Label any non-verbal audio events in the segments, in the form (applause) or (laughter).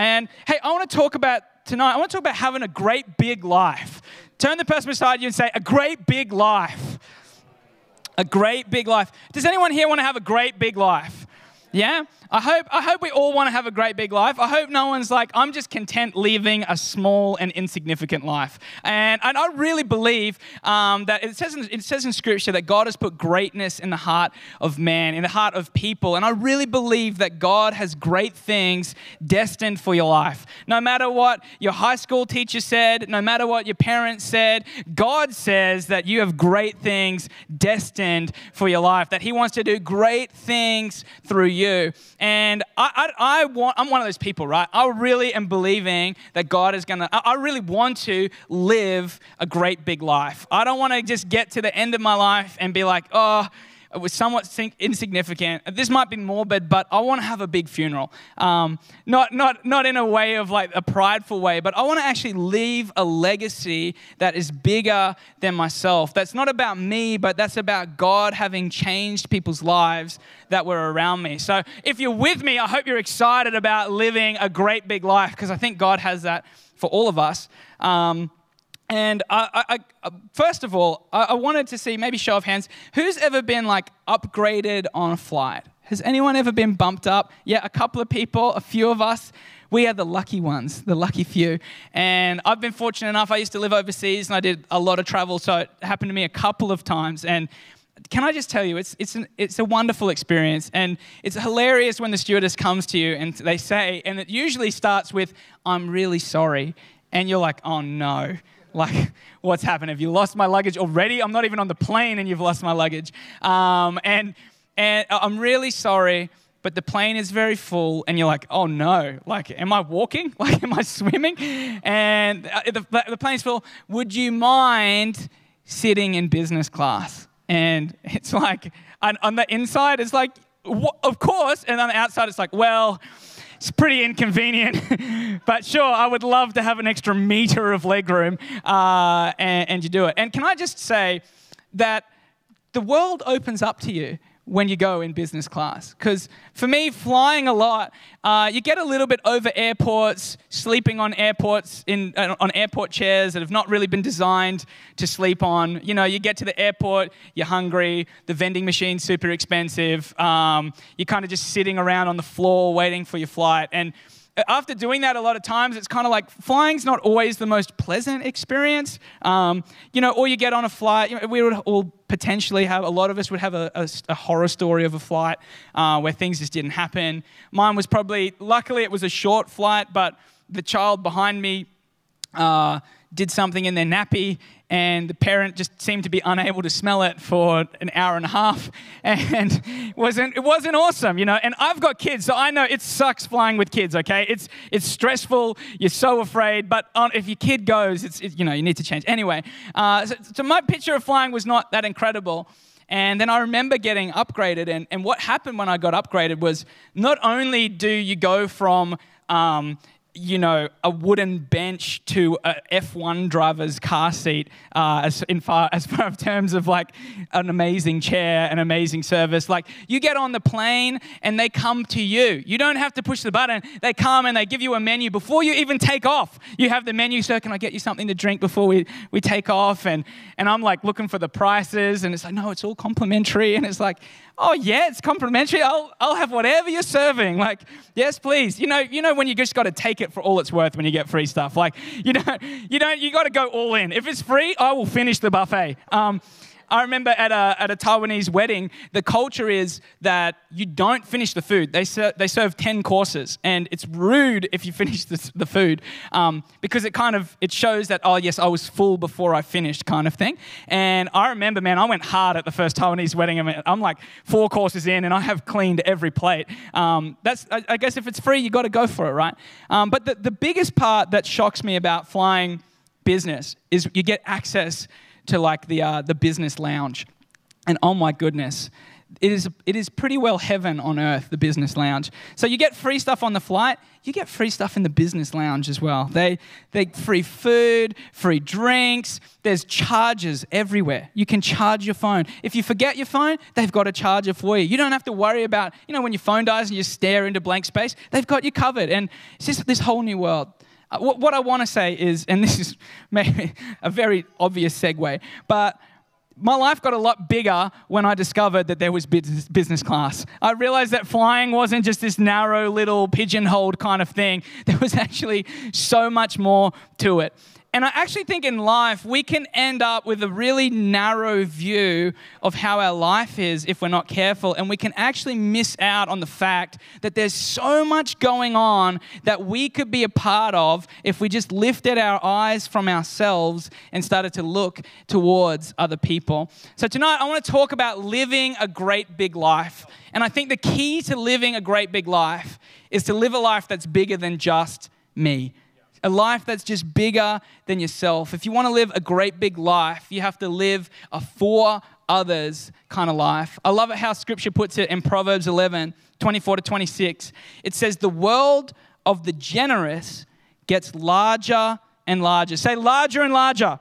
And hey, I want to talk about tonight, I want to talk about having a great big life. Turn the person beside you and say, a great big life. A great big life. Does anyone here want to have a great big life? Yeah? I hope, I hope we all want to have a great big life. I hope no one's like, I'm just content living a small and insignificant life. And, and I really believe um, that it says, in, it says in Scripture that God has put greatness in the heart of man, in the heart of people. And I really believe that God has great things destined for your life. No matter what your high school teacher said, no matter what your parents said, God says that you have great things destined for your life, that He wants to do great things through you. And I, I, I, want, I'm one of those people, right? I really am believing that God is gonna, I, I really want to live a great big life. I don't wanna just get to the end of my life and be like, oh, it was somewhat insignificant. This might be morbid, but I want to have a big funeral. Um, not, not, not in a way of like a prideful way, but I want to actually leave a legacy that is bigger than myself. That's not about me, but that's about God having changed people's lives that were around me. So if you're with me, I hope you're excited about living a great big life because I think God has that for all of us. Um, and I, I, I, uh, first of all, I, wanted to see, maybe show of hands, who's ever been like upgraded on a flight? Has anyone ever been bumped up? Yeah, a couple of people, a few of us. We are the lucky ones, the lucky few. And I've been fortunate enough, I used to live overseas and I did a lot of travel, so it happened to me a couple of times. And can I just tell you, it's, it's, an, it's a wonderful experience. And it's hilarious when the stewardess comes to you and they say, and it usually starts with, I'm really sorry. And you're like, oh no like, (laughs) what's happened? Have you lost my luggage already? I'm not even on the plane and you've lost my luggage. Um, and, and I'm really sorry, but the plane is very full and you're like, oh no, like, am I walking? (laughs) Like, am I swimming? And uh, the, the plane's full. Would you mind sitting in business class? And (laughs) it's like, on, on the inside, it's like, of course. And on the outside, it's like, well, it's pretty inconvenient, (laughs) but sure, I would love to have an extra meter of legroom, uh, and, and you do it. And can I just say that the world opens up to you when you go in business class. Because for me, flying a lot, uh, you get a little bit over airports, sleeping on airports in uh, on airport chairs that have not really been designed to sleep on. You know, you get to the airport, you're hungry, the vending machine's super expensive. Um, you're kind of just sitting around on the floor waiting for your flight, and after doing that a lot of times, it's kind of like flying's not always the most pleasant experience. Um, you know, or you get on a flight, you know, we would all potentially have, a lot of us would have a, a, a horror story of a flight uh, where things just didn't happen. Mine was probably, luckily it was a short flight, but the child behind me uh, did something in their nappy and the parent just seemed to be unable to smell it for an hour and a half (laughs) and wasn't it wasn't awesome you know and i've got kids so i know it sucks flying with kids okay it's it's stressful you're so afraid but on, if your kid goes it's it, you know you need to change anyway uh, so, so my picture of flying was not that incredible and then I remember getting upgraded. And, and what happened when I got upgraded was not only do you go from um, you know, a wooden bench to a F1 driver's car seat uh, as, in far, (laughs) as far terms of like an amazing chair, an amazing service. Like you get on the plane and they come to you. You don't have to push the button. They come and they give you a menu before you even take off. You have the menu, sir, can I get you something to drink before we, we take off? And, and I'm like looking for the prices and it's like, no, it's all complimentary. And it's like, oh yeah, it's complimentary. I'll, I'll have whatever you're serving. Like, yes, please. You know, you know when you just got to take it for all it's worth when you get free stuff. Like, you don't, (laughs) you don't, you got to go all in. If it's free, I will finish the buffet. Um, I remember at a, at a Taiwanese wedding, the culture is that you don't finish the food. They, ser- they serve 10 courses, and it's rude if you (laughs) finish the, the food um, because it kind of, it shows that, oh, yes, I was full before I finished kind of thing. And I remember, man, I went hard at the first Taiwanese wedding. I mean, I'm like four courses in, and I have cleaned every plate. Um, that's, I, I, guess if it's free, you got to go for it, right? Um, but the, the biggest part that shocks me about flying business is you get access to like the, uh, the business lounge. And oh my goodness, it is, it is pretty well heaven on earth, the business lounge. So you get free stuff on the flight, you get free stuff in the business lounge as well. They, they free food, free drinks, there's chargers everywhere. You can charge your phone. If you forget your phone, they've got a charger for you. You don't have to worry about, you know, when your phone dies and you stare into blank space, they've got you covered. And it's just this whole new world. Uh, what, what I want to say is, and this is (laughs) maybe a very obvious segue, but my life got a lot bigger when I discovered that there was business class. I realized that flying wasn't just this narrow little pigeonholed kind of thing, (laughs) there was actually so much more to it. And I actually think in life we can end up with a really narrow view of how our life is if we're not careful. And we can actually miss out on the fact that there's so much going on that we could be a part of if we just lifted our eyes from ourselves and started to look towards other people. So tonight I want to talk about living a great big life. And I think the key to living a great big life is to live a life that's bigger than just me a life that's just bigger than yourself. If you want to live a great big life, you have to live a for others kind of life. I love it how scripture puts it in Proverbs 11 24 to 26. It says, The world of the generous gets larger and larger. Say larger and larger.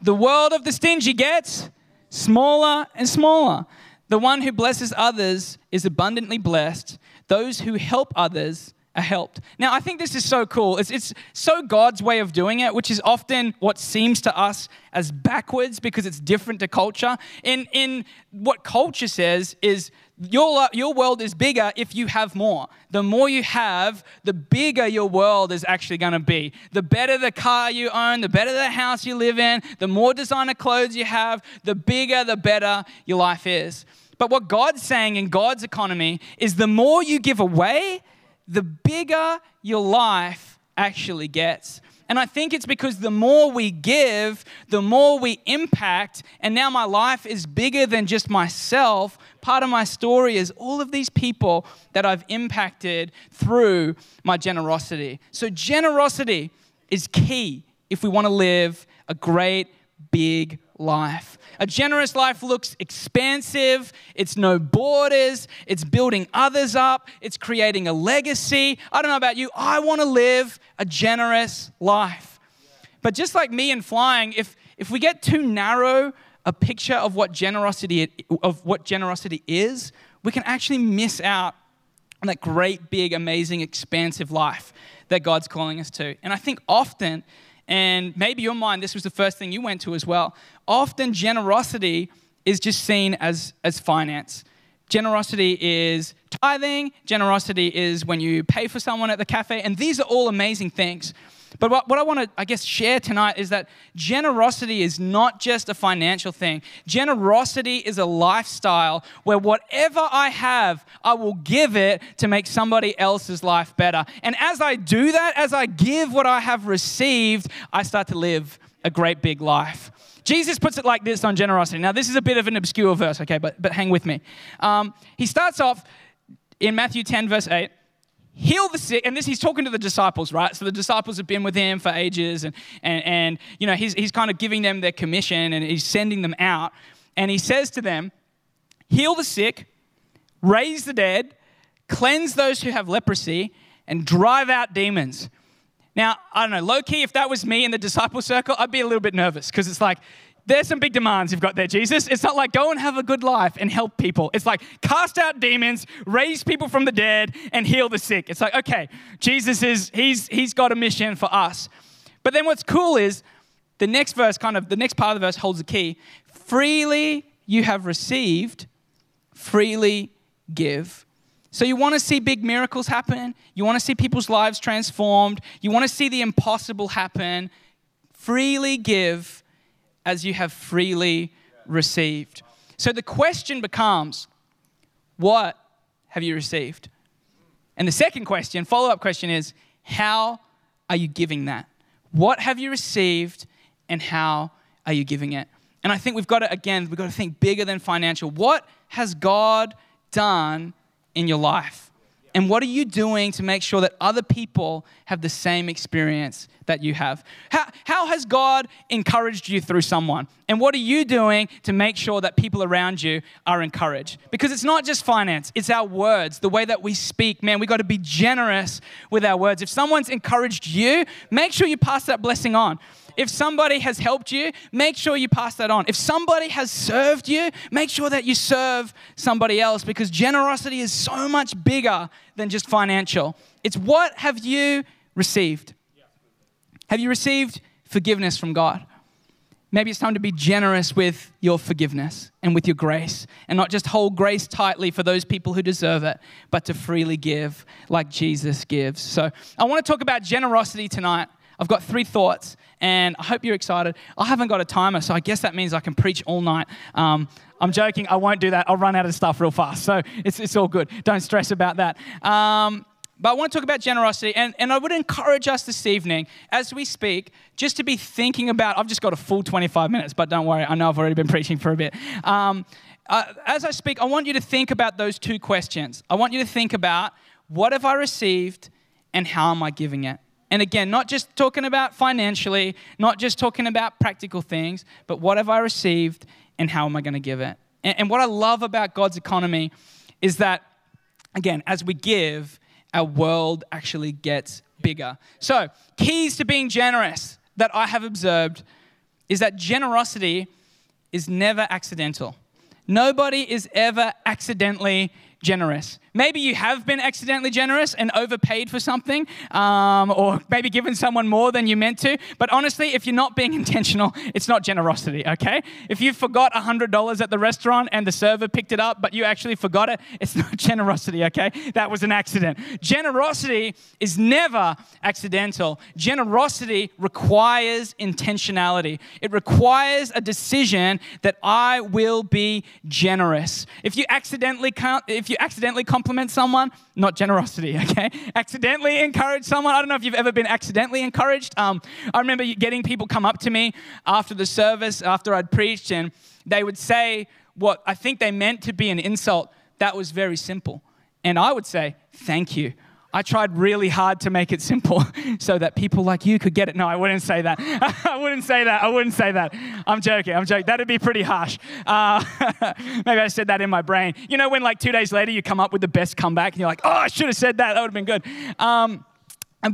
The world of the stingy gets smaller and smaller. The one who blesses others is abundantly blessed. Those who help others helped. Now, I think this is so cool. It's, it's so God's way of doing it, which is often what seems to us as backwards because it's different to culture. In, in what culture says is your, your world is bigger if you have more. The more you have, the bigger your world is actually going to be. The better the car you own, the better the house you live in, the more designer clothes you have, the bigger, the better your life is. But what God's saying in God's economy is the more you give away, the bigger your life actually gets. And I think it's because the more we give, the more we impact. And now my life is bigger than just myself. Part of my story is all of these people that I've impacted through my generosity. So, generosity is key if we want to live a great, big life. A generous life looks expansive, it's no borders, it's building others up, it's creating a legacy. I don't know about you, I want to live a generous life. But just like me and flying, if, if we get too narrow a picture of what generosity of what generosity is, we can actually miss out on that great, big, amazing, expansive life that God's calling us to. And I think often and maybe your mind, this was the first thing you went to as well. Often generosity is just seen as, as finance. Generosity is tithing, generosity is when you pay for someone at the cafe, and these are all amazing things. But what, what I want to, I guess, share tonight is that generosity is not just a financial thing. Generosity is a lifestyle where whatever I have, I will give it to make somebody else's life better. And as I do that, as I give what I have received, I start to live a great big life. Jesus puts it like this on generosity. Now, this is a bit of an obscure verse, okay, but, but hang with me. Um, he starts off in Matthew 10, verse 8 heal the sick and this he's talking to the disciples right? So the disciples have been with him for ages and and, and you know he's, he's kind of giving them their commission and he's sending them out. And he says to them heal the sick raise the dead cleanse those who have leprosy and drive out demons. Now i don't know low key if that was me in the disciple circle i'd be a little bit nervous because it's like there's some big demands you've got there, Jesus. It's not like go and have a good life and help people. It's like cast out demons, raise people from the dead, and heal the sick. It's like, okay, Jesus is, he's, he's got a mission for us. But then what's cool is the next verse, kind of, the next part of the verse holds the key. Freely you have received, freely give. So, you want to see big miracles happen. You want to see people's lives transformed. You want to see the impossible happen. Freely give as you have freely received. So the question becomes, what have you received? And the second question, follow up question is, how are you giving that? What have you received and how are you giving it? And I think we've got to, again, we've got to think bigger than financial. What has God done in your life? And what are you doing to make sure that other people have the same experience that you have? How, how has God encouraged you through someone? And what are you doing to make sure that people around you are encouraged? Because it's not just finance, it's our words, the way that we speak. Man, we got to be generous with our words. If someone's encouraged you, make sure you pass that blessing on. If somebody has helped you, make sure you pass that on. If somebody has served you, make sure that you serve somebody else because generosity is so much bigger than just financial. It's what have you received? Have you received forgiveness from God? Maybe it's time to be generous with your forgiveness and with your grace and not just hold grace tightly for those people who deserve it, but to freely give like Jesus gives. So I want to talk about generosity tonight. I've got three thoughts, and I hope you're excited. I haven't got a timer, so I guess that means I can preach all night. Um, I'm joking, I won't do that. I'll run out of stuff real fast, so it's, it's all good. Don't stress about that. Um, but I want to talk about generosity, and, and I would encourage us this evening, as we speak, just to be thinking about. I've just got a full 25 minutes, but don't worry, I know I've already been (laughs) preaching for a bit. Um, uh, as I speak, I want you to think about those two questions. I want you to think about what have I received and how am I giving it? And again, not just talking about financially, not just talking about practical things, but what have I received and how am I going to give it? And, and what I love about God's economy is that, again, as we give, our world actually gets bigger. So, keys to being generous that I have observed is that generosity is never accidental. Nobody is ever accidentally generous. Maybe you have been accidentally generous and overpaid for something, um, or maybe given someone more than you meant to. But honestly, if you're not being (laughs) intentional, it's not generosity, okay? If you forgot $100 at the restaurant and the server picked it up, but you actually forgot it, it's (laughs) not generosity, okay? That was an accident. Generosity is never accidental. Generosity requires intentionality, it requires a decision that I will be generous. If you accidentally, if you accidentally compliment someone, not generosity, (laughs) okay? Accidentally encourage someone. I don't know if you've ever been accidentally encouraged. Um, I remember getting people come up to me after the service, after I'd preached, and they would say what I think they meant to be an insult. That was very simple. And I would say, thank you. I tried really hard to make it simple (laughs) so that people like you could get it. No, I wouldn't say that. (laughs) I wouldn't say that. I wouldn't say that. I'm joking. I'm joking. That'd be pretty harsh. Uh, (laughs) maybe I said that in my brain. You know, when like two days later you come up with the best comeback and you're like, oh, I should have said that. That would have been good. Um,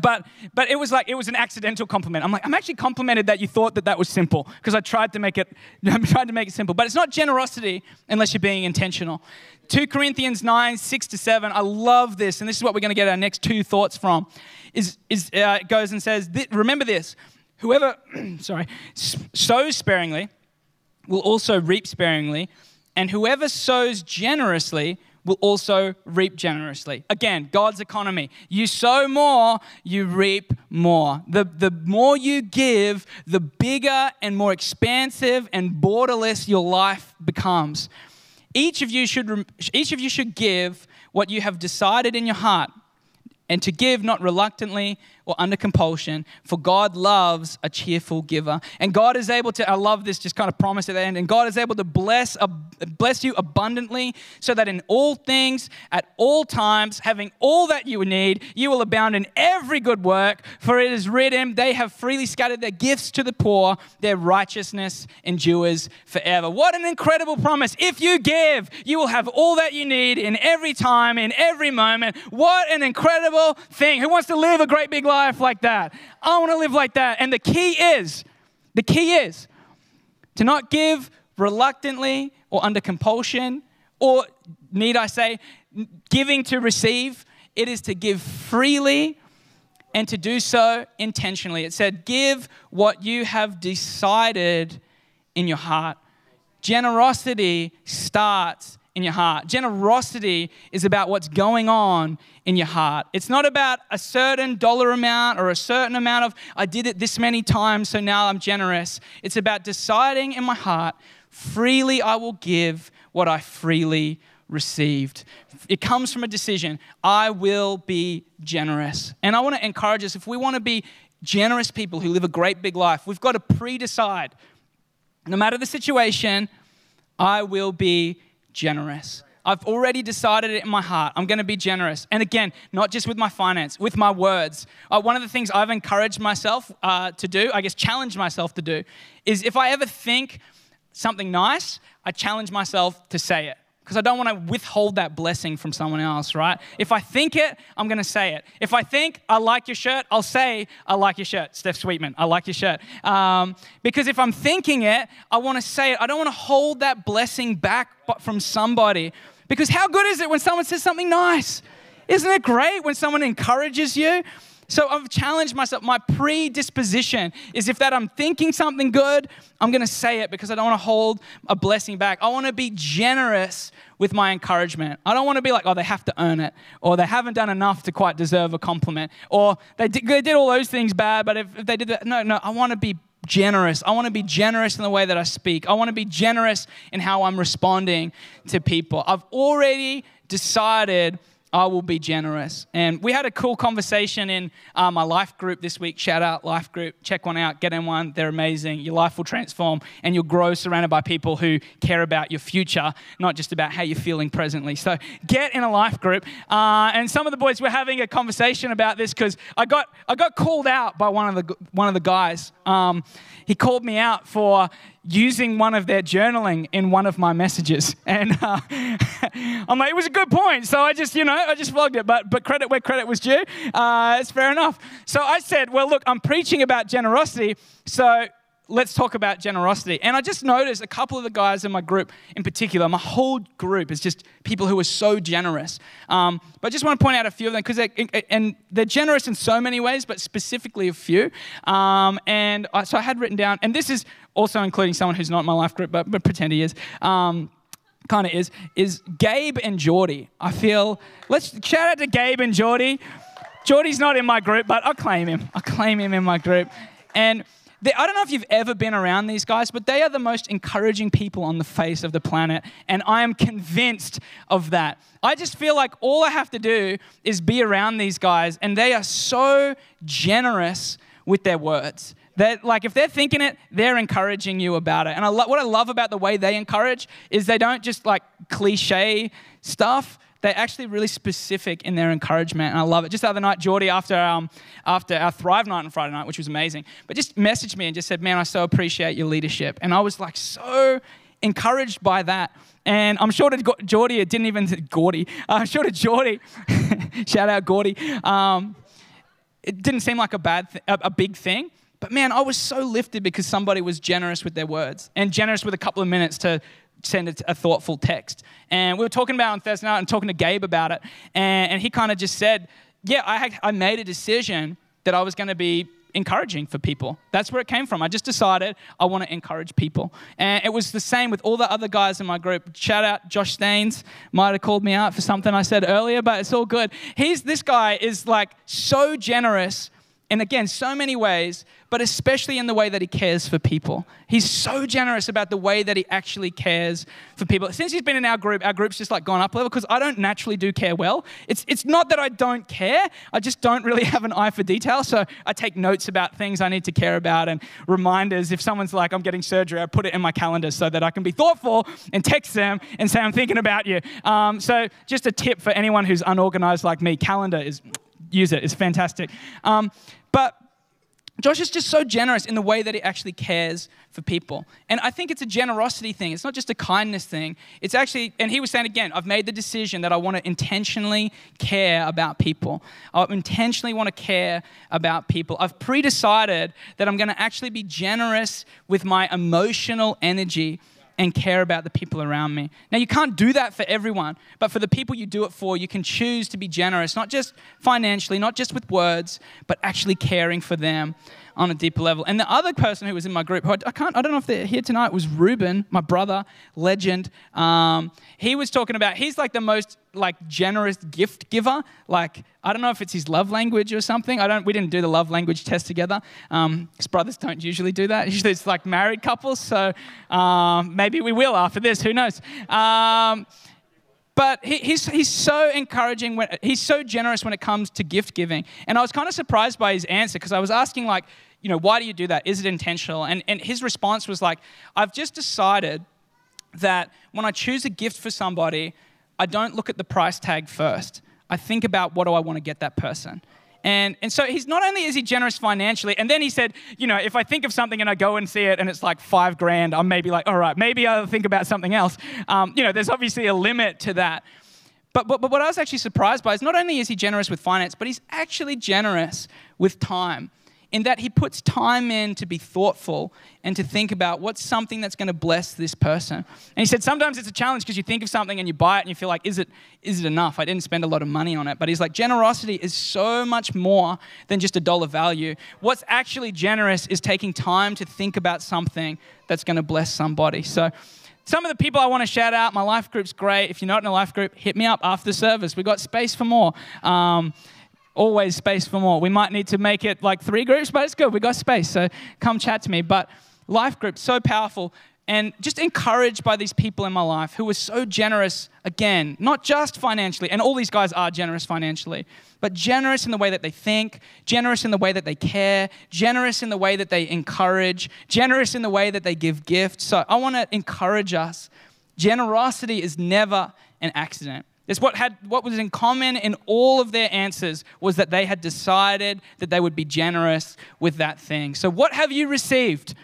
but but it was like it was an accidental compliment. I'm like I'm actually complimented that you thought that that was simple because I tried to make it (laughs) I tried to make it simple. But it's not generosity unless you're being intentional. 2 Corinthians 9 6 to 7. I love this, and this is what we're going to get our next two thoughts from. Is is uh, it goes and says, remember this: whoever (clears throat) sorry sows sparingly will also reap sparingly, and whoever sows generously will also reap generously. Again, God's economy. You sow more, you reap more. The, the more you give, the bigger and more expansive and borderless your life becomes. Each of you should, each of you should give what you have decided in your heart and to give not reluctantly or under compulsion, for God loves a cheerful giver. And God is able to, I love this just kind of promise at the end, and God is able to bless, uh, bless you abundantly so that in all things, at all times, having all that you need, you will abound in every good work. For it is written, they have freely scattered their gifts to the poor, their righteousness endures forever. What an incredible promise. If you give, you will have all that you need in every time, in every moment. What an incredible thing. Who wants to live a great big life? Life like that. I want to live like that. And the key is, the key is to not give reluctantly or under compulsion, or need I say, giving to receive. It is to give freely and to do so intentionally. It said, Give what you have decided in your heart. Generosity starts in your heart. Generosity is about what's going on in your heart. It's not about a certain dollar amount or a certain amount of, I did it this many times, so now I'm generous. It's about deciding in my heart, freely I will give what I freely received. It comes from a decision. I will be generous. And I want to encourage us if we want to be generous people who live a great big life, we've got to pre decide. No matter the situation, I will be generous. I've already decided it in my heart. I'm going to be generous. And again, not just with my finance, with my words. Uh, one of the things I've encouraged myself uh, to do, I guess challenged myself to do, is if I ever think something nice, I challenge myself to say it because I don't want to withhold that blessing from someone else, right? If I think it, I'm going to say it. If I think I like your shirt, I'll say I like your shirt. Steph Sweetman, I like your shirt. Um, because if I'm thinking it, I want to say it. I don't want to hold that blessing back from somebody. Because how good is it when someone says something nice? Isn't it great when someone encourages you? So I've challenged myself. My predisposition is if that I'm thinking something good, I'm going to say it because I don't want to hold a blessing back. I want to be generous with my encouragement. I don't want to be like, oh, they have to earn it, or they haven't done enough to quite deserve a compliment, or they did, they did all those things bad, but if, if they did that, no, no, I want to be generous. I want to be generous in the way that I speak. I want to be generous in how I'm responding to people. I've already decided I will be generous. And we had a cool conversation in uh, my life group this week. Shout out life group. Check one out. Get in one. They're amazing. Your life will transform and you'll grow surrounded by people who care about your future, not just about how you're feeling presently. So get in a life group. Uh, and some of the boys were having a conversation about this because I got, I got called out by one of the, one of the guys. Um, he called me out for using one of their journaling in one of my messages. (laughs) And uh, (laughs) I'm like, it was a good point. So I just, you know, I just vlogged it. But, but credit where credit was due. Uh, it's fair enough. So I said, well, look, I'm preaching about generosity. So let's talk about generosity. And I just noticed a couple of the guys in my group, in particular, my whole group is just people who are so generous. Um, but I just want to point out a few of them because they're, and they're generous in so many ways, but specifically a few. Um, and I, so I had written down, and this is also including someone who's not in my life group, but, but pretend he is. Um, kind of is is Gabe and Geordie. I feel let's shout out to Gabe and Geordie. Geordie's not in my group, but I'll claim him. I'll claim him in my group. And I don't know if you've ever been around these guys, but they are the most encouraging people on the face of the planet. And I am convinced of that. I just feel like all I have to do is be around these guys, and they are so generous with their words. That like if they're thinking it, they're encouraging you about it. And I lo- what I love about the way they encourage is they don't just like cliche stuff they're actually really specific in their encouragement, and I love it. Just the other night, Geordie, after, um, after our Thrive night on Friday night, which was amazing, but just messaged me and just said, Man, I so appreciate your leadership. And I was like so encouraged by that. And I'm sure to Geordie, it didn't even, Gordy, (laughs) I'm sure to Geordie, (laughs) shout out Gordy, um, it didn't seem like a bad, th- a, a big thing. But man, I was so lifted because somebody was generous with their words and generous with a couple of minutes to send a, a thoughtful text. And we were talking about on Thursday night and talking to Gabe about it. And, and he kind of just said, Yeah, I, had, I made a decision that I was going to be encouraging for people. That's where it came from. I just decided I want to encourage people. And it was the same with all the other guys in my group. Shout out Josh Staines, might have called me out for something I said earlier, but it's all good. He's this guy is like so generous and again, so many ways, but especially in the way that he cares for people. He's so generous about the way that he actually cares for people. Since he's been in our group, our group's just like gone up level because I don't naturally do care well. It's, it's not that I don't care, I just don't really (laughs) have an eye for detail. So I take notes about things I need to care about and reminders. If someone's like, I'm getting surgery, I put it in my calendar so that I can be thoughtful and text them and say, I'm thinking about you. Um, so just a tip for anyone who's unorganized like me calendar is use it. It's fantastic. Um, but Josh is just so generous in the way that he actually cares for people. And I think it's a generosity thing. It's not just a kindness thing. It's actually, and he was saying again, I've made the decision that I want to intentionally care about people. I intentionally want to care about people. I've pre decided that I'm going to actually be generous with my emotional energy and care about the people around me. Now, you can't do that for everyone, but for the people you do it for, you can choose to be generous, not just financially, not just with words, but actually caring for them on a deeper level. And the other person who was in my group, I can't, I don't know if they're here tonight, was Ruben, my brother, legend. Um, he was talking about, he's like the most like generous gift giver. Like, I don't know if it's his love language or something. I don't, we didn't do the love language test together. Um, his brothers don't usually do that. (laughs) Usually it's like married couples. So um, maybe we will after this, who knows? But he, he's, he's so encouraging, when, he's so generous when it comes to gift giving. And I was kind of surprised by his answer because I was asking, like, you know, why do you do that? Is it intentional? And, and his response was like, I've just decided that when I choose a gift for somebody, I don't look at the price tag first. I think about what do I want to get that person. And, and so he's not only is he generous financially, and then he said, you know, if I think of something and I go and see it and it's like five grand, I'm maybe like, all right, maybe I'll think about something else. Um, you know, there's obviously a limit to that. But, but, but what I was actually surprised by is not only is he generous with finance, but he's actually generous with time in that he puts time in to be thoughtful and to think about what's something that's going to bless this person. And he said sometimes it's a challenge because you think of something and you buy it and you feel like, is it, is it enough? I didn't spend a lot of money on it. But he's like, generosity is so much more than just a dollar value. What's actually generous is taking time to think about something that's going to bless somebody. So, some of the people I want to shout out, my life group's great. If you're not in a life group, hit me up after service. We've got space for more. Um, always space for more. We might need to make it like three groups, but it's good. We got space, so come chat to me. But life group so powerful and just encouraged by these people in my life who were so generous again, not just financially, and all these guys are generous financially, but generous in the way that they think, generous in the way that they care, generous in the way that they encourage, generous in the way that they give gifts. So I want to encourage us. Generosity is never an accident. It's what, had, what was in common in all of their answers was that they had decided that they would be generous with that thing. So, what have you received?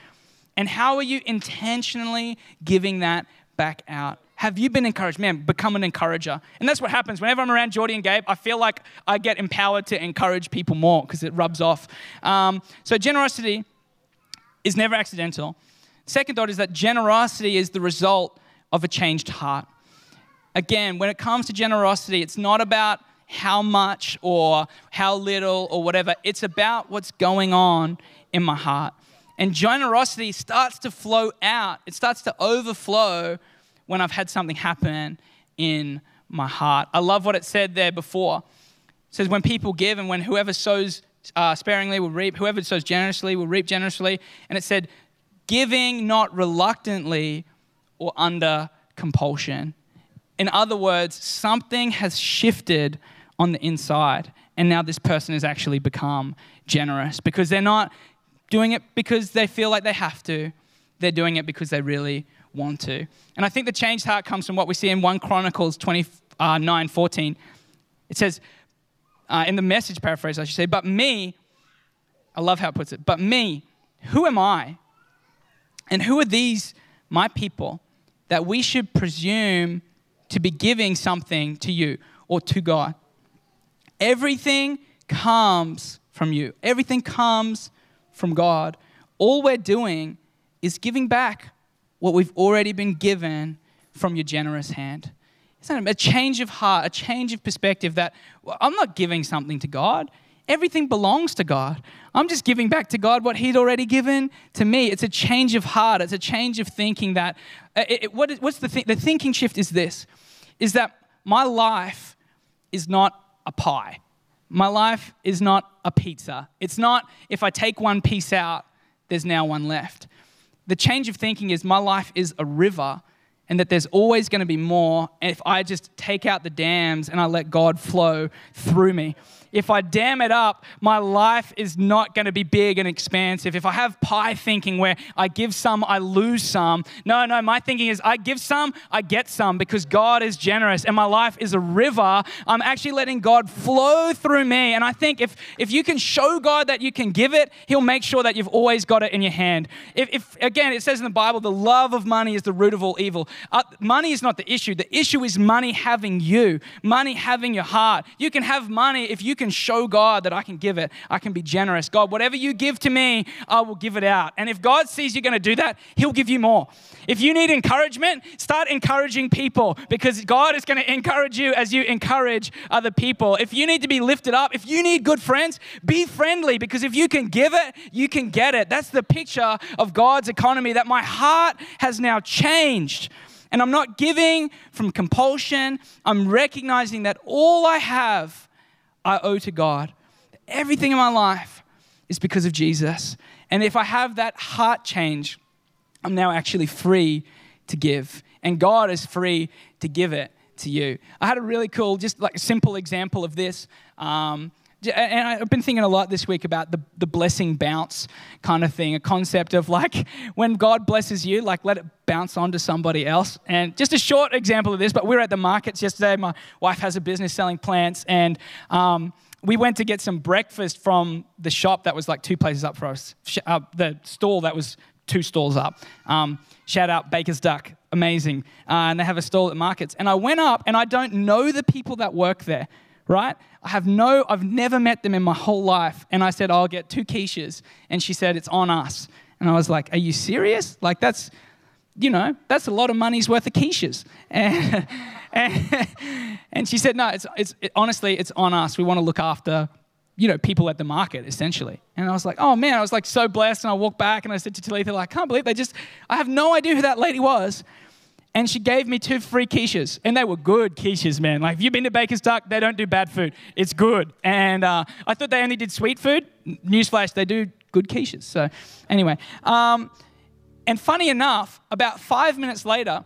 And how are you intentionally giving that back out? Have you been encouraged? Man, become an encourager. And that's what happens. Whenever I'm around Geordie and Gabe, I feel like I get empowered to encourage people more because it rubs off. Um, so, generosity is never accidental. Second thought is that generosity is the result of a changed heart again, when it comes to generosity, it's not about how much or how little or whatever. It's about what's going on in my heart. And generosity starts to flow out, it starts to overflow when I've had something happen in my heart. I love what it said there before. It says, when people give and when whoever sows uh, sparingly will reap, whoever sows generously will reap generously. And it said, giving not reluctantly or under compulsion. In other words, something has shifted on the inside, and now this person has actually become generous because they're not doing it because they feel like they have to, they're doing it because they really want to. And I think the changed heart comes from what we see in 1 Chronicles 29 14. It says, uh, in the message paraphrase, I should say, but me, I love how it puts it, but me, who am I? And who are these, my people, that we should presume to be giving something to you or to God. Everything comes from you, everything comes from God. All we're doing is giving back what we've already been given from your generous hand. Isn't it a change of heart, a change of perspective that well, I'm not giving something to God? Everything belongs to God. I'm just giving back to God what He'd already given to me. It's a change of heart. It's a change of thinking that, uh, it, it, what's the, th- the thinking shift is this, is that my life is not a pie. My life is not a pizza. It's not if I take one piece out, there's now one left. The change of thinking is my life is a river and that there's always going to be more if I just take out the dams and I let God flow through me if I dam it up, my life is not going to be big and expansive. If I have pie thinking where I give some, I lose some. No, no, my thinking is I give some, I get some because God is generous and my life is a river. I'm actually letting God flow through me. And I think if, if you can show God that you can give it, He'll make sure that you've always got it in your hand. If, if again, it says in the Bible, the love of money is the root of all evil. Uh, money is not the issue. The issue is money having you, money having your heart. You can have money if you can show God that I can give it. I can be generous. God, whatever you give to me, I will give it out. And if God sees you're going to do that, He'll give you more. If you need encouragement, start encouraging people because God is going to encourage you as you encourage other people. If you need to be lifted up, if you need good friends, be friendly because if you can give it, you can get it. That's the picture of God's economy that my heart has now changed. And I'm not giving from compulsion. I'm recognizing that all I have I owe to God. Everything in my life is because of Jesus. And if I have that heart change, I'm now actually free to give. And God is free to give it to you. I had a really cool, just like a simple example of this. Um, and I've been thinking a lot this week about the, the blessing bounce kind of thing, a concept of like (laughs) when God blesses you, like let it bounce onto somebody else. And just a short example of this, but we were at the markets yesterday. My wife has a business selling plants, and um, we went to get some breakfast from the shop that was like two places up for us, uh, the stall that was two stalls up. Um, shout out Baker's Duck, amazing. Uh, and they have a stall at markets. And I went up, and I don't know the people that work there, right? I have no, I've never met them in my whole life. And I said, I'll get two quiches. And she said, It's on us. And I was like, Are you serious? Like, that's, you know, that's a lot of money's worth of quiches. And, (laughs) and, and she said, No, it's, it's it, honestly, it's on us. We want to look after you know, people at the market essentially. And I was like, oh man, I was like so blessed. And I walked back and I said to Talitha, like, I can't believe they just, I have no idea who that lady was. And she gave me two free quiches. And they were good quiches, man. Like, if you've been to Baker's Duck, they don't do bad food. It's good. And uh, I thought they only did sweet food. Newsflash, they do good quiches. So, anyway. Um, and funny enough, about five minutes later,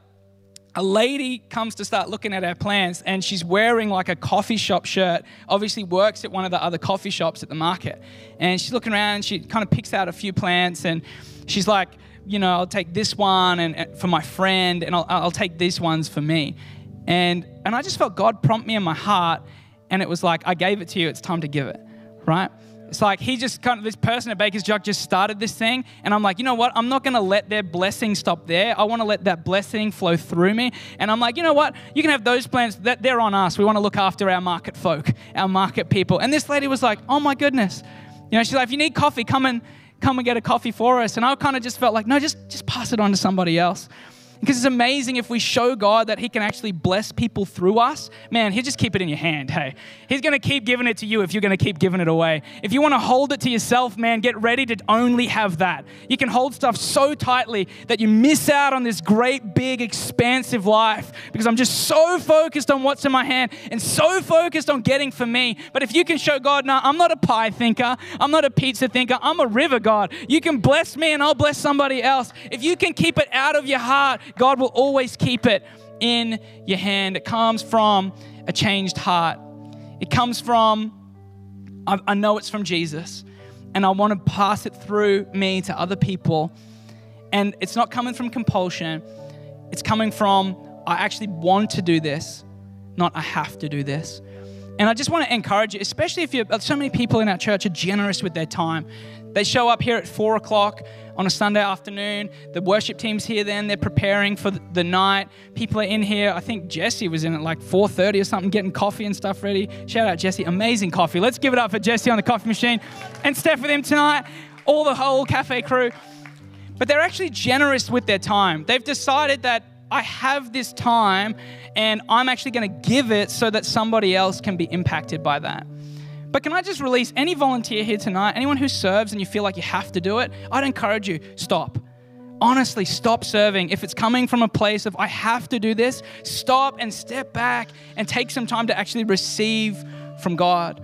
a lady comes to start looking at our plants and she's wearing like a coffee shop shirt obviously works at one of the other coffee shops at the market and she's looking around and she kind of picks out a few plants and she's like you know i'll take this one and for my friend and i'll, I'll take these ones for me and and i just felt god prompt me in my heart and it was like i gave it to you it's time to give it right it's like he just kind of, this person at Baker's Duck just started this thing. And I'm like, you know what? I'm not going to let their blessing stop there. I want to let that blessing flow through me. And I'm like, you know what? You can have those plans. That they're on us. We want to look after our market folk, our market people. And this lady was like, oh my goodness. You know, she's like, if you need coffee, come and come and get a coffee for us. And I kind of just felt like, no, just just pass it on to somebody else. Because it's amazing if we show God that He can actually bless people through us, man, He'll just keep it in your hand. Hey, He's to keep giving it to you if you're to keep giving it away. If you want to hold it to yourself, man, get ready to only have that. You can hold stuff so tightly that you miss out on this great, big, expansive life because I'm just so focused on what's in my hand and so focused on getting for me. But if you can show God, no, I'm not a pie thinker, I'm not a pizza thinker, I'm a river God. You can bless me and I'll bless somebody else. If you can keep it out of your heart, God will always keep it in your hand. It comes from a changed heart. It comes from, I, I know it's from Jesus, and I want to pass it through me to other people. And it's not coming from compulsion, it's coming from, I actually want to do this, not I have to do this. And I just want to encourage you, especially if you're so many people in our church are generous with their time. They show up here at four o'clock on a Sunday afternoon. The worship team's here then, they're preparing for the night. People are in here. I think Jesse was in at like 4.30 or something, getting coffee and stuff ready. Shout out Jesse, amazing coffee. Let's give it up for Jesse on the coffee machine and Steph with him tonight, all the whole cafe crew. But they're actually generous with their time. They've decided that I have this time and I'm actually going to give it so that somebody else can be impacted by that. But can I just release any volunteer here tonight, anyone who serves and you feel like you have to do it? I'd encourage you, stop. Honestly, stop serving. If it's coming from a place of, I have to do this, stop and step back and take some time to actually receive from God.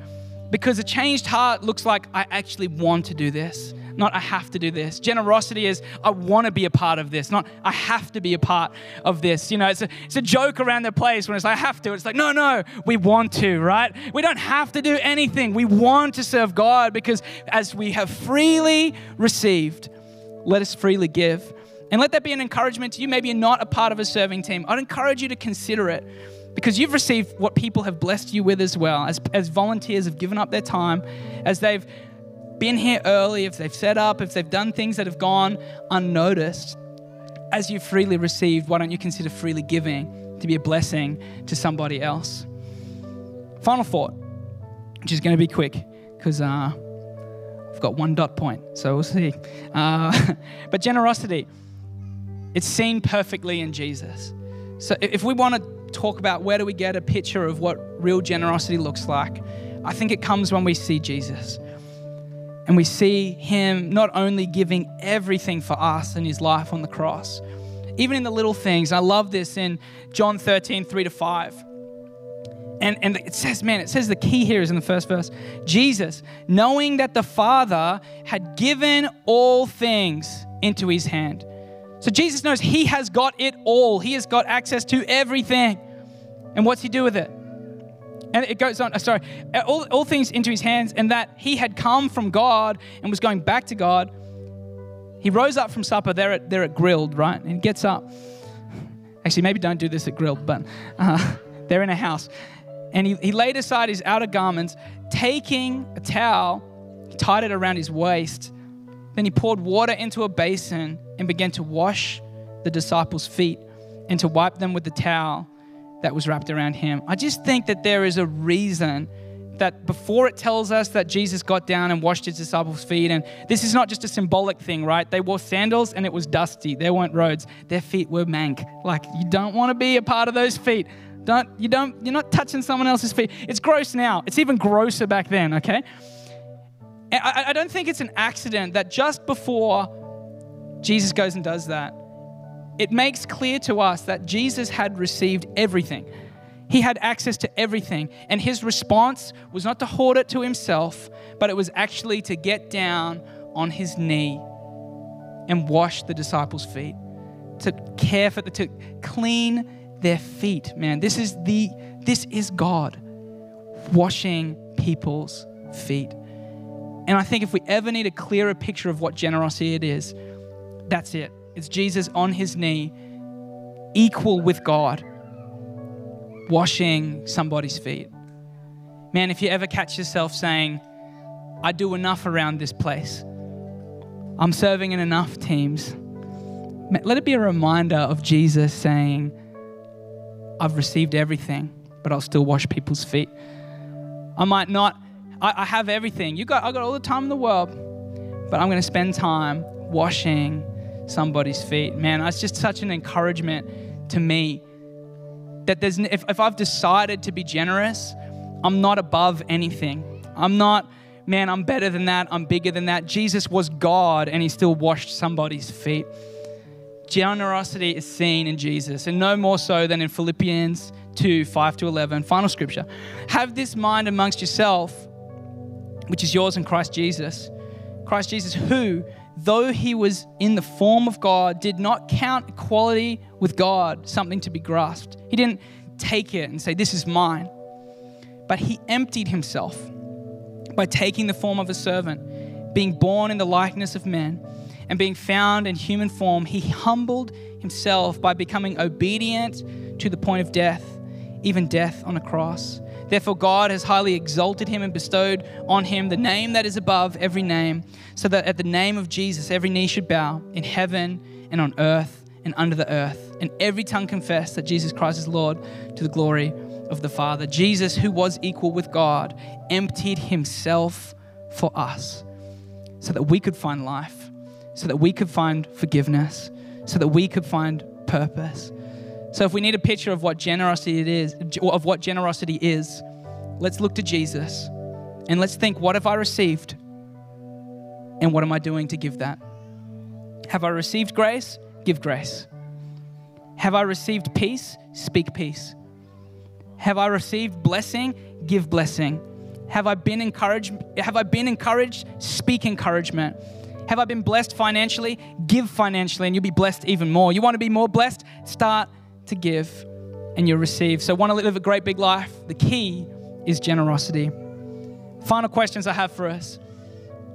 Because a changed heart looks like, I actually want to do this not I have to do this. Generosity is I want to be a part of this, not I have to be a part of this. You know, it's a, it's a joke around the place when it's like, I have to. It's like, no, no, we want to, right? We don't have to do anything. We want to serve God because as we have freely received, let us freely give. And let that be an encouragement to you. Maybe you're not a part of a serving team. I'd encourage you to consider it because you've received what people have blessed you with as well. As, as volunteers have given up their time, as they've been here early, if they've set up, if they've done things that have gone unnoticed, as you freely received, why don't you consider freely giving to be a blessing to somebody else? Final thought, which is going to be quick because uh, I've got one dot point, so we'll see. Uh, (laughs) but generosity, it's seen perfectly in Jesus. So if we want to talk about where do we get a picture of what real generosity looks like, I think it comes when we see Jesus. And we see him not only giving everything for us in his life on the cross, even in the little things. I love this in John 13, 3 to 5. And, and it says, man, it says the key here is in the first verse. Jesus, knowing that the Father had given all things into his hand. So Jesus knows he has got it all. He has got access to everything. And what's he do with it? And it goes on, uh, sorry, uh, all, all things into his hands, and that he had come from God and was going back to God. He rose up from supper. They're at, they're at Grill'd, right? And he gets up. Actually, maybe don't do this at Grill'd, but uh, (laughs) they're in a house. And he, he laid aside his outer garments taking a towel, he tied it around his waist. Then he poured water into a basin and began to wash the disciples' feet and to wipe them with the towel that was wrapped around him. I just think that there is a reason that before it tells us that Jesus got down and washed his disciples' feet, and this is not just a symbolic thing, right? They wore sandals and it was dusty. There weren't roads. Their feet were mank. Like you don't want to be a part of those feet. Don't you don't you're not touching someone else's feet. It's gross now. It's even grosser back then, okay? I, I don't think it's an accident that just before Jesus goes and does that, it makes clear to us that Jesus had received everything. He had access to everything. And his response was not to hoard it to himself, but it was actually to get down on his knee and wash the disciples' feet, to care for to clean their feet. Man, this is the this is God washing people's feet. And I think if we ever need a clearer picture of what generosity it is, that's it. It's Jesus on his knee, equal with God, washing somebody's feet. Man, if you ever catch yourself saying, I do enough around this place, I'm serving in enough teams, let it be a reminder of Jesus saying, I've received everything, but I'll still wash people's feet. I might not, I, I have everything. You got, I got all the time in the world, but I'm going to spend time washing somebody's feet. Man, that's just such an encouragement to me that there's, if, if I've decided to be generous, I'm not above anything. I'm not, man, I'm better than that. I'm bigger than that. Jesus was God and he still washed somebody's feet. Generosity is seen in Jesus, and no more so than in Philippians 2 5 to 11. Final scripture. Have this mind amongst yourself, which is yours in Christ Jesus. Christ Jesus, who, though he was in the form of God, did not count equality with God something to be grasped. He didn't take it and say, This is mine. But he emptied himself by taking the form of a servant, being born in the likeness of men, and being found in human form, he humbled himself by becoming obedient to the point of death, even death on a cross. Therefore, God has highly exalted him and bestowed on him the name that is above every name, so that at the name of Jesus every knee should bow in heaven and on earth and under the earth, and every tongue confess that Jesus Christ is Lord to the glory of the Father. Jesus, who was equal with God, emptied himself for us so that we could find life, so that we could find forgiveness, so that we could find purpose. So if we need a picture of what generosity it is, of what generosity is, let's look to Jesus and let's think, what have I received? And what am I doing to give that? Have I received grace? Give grace. Have I received peace? Speak peace. Have I received blessing? Give blessing. Have I been encouraged? Have I been encouraged? Speak encouragement. Have I been blessed financially? Give financially and you'll be blessed even more. You want to be more blessed? Start to give and you'll receive. So, want to live a great big life? The key is generosity. Final questions I have for us.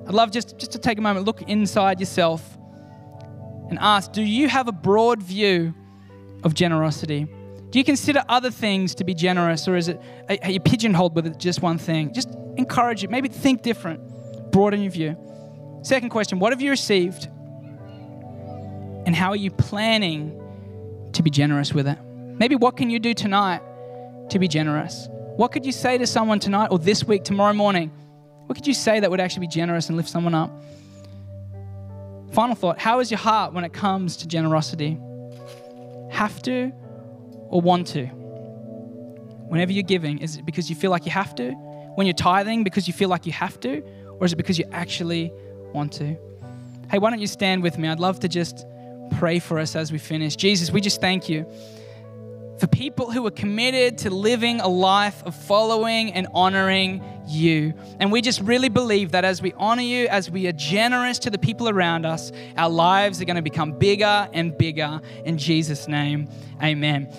I'd love just, just to take a moment, look inside yourself and ask Do you have a broad view of generosity? Do you consider other things to be generous, or is it are you pigeonholed with just one thing? Just encourage it. Maybe think different, broaden your view. Second question What have you received? And how are you planning to be generous with it. Maybe what can you do tonight to be generous? What could you say to someone tonight or this week, tomorrow morning? What could you say that would actually be generous and lift someone up? Final thought How is your heart when it comes to generosity? Have to or want to? Whenever you're giving, is it because you feel like you have to? When you're tithing, because you feel like you have to? Or is it because you actually want to? Hey, why don't you stand with me? I'd love to just pray for us as we finish. Jesus, we just thank you for people who are committed to living a life of following and honoring you. And we just really believe that as we honor you, as we are generous to the people around us, our lives are going to become bigger and bigger. In Jesus' name, amen.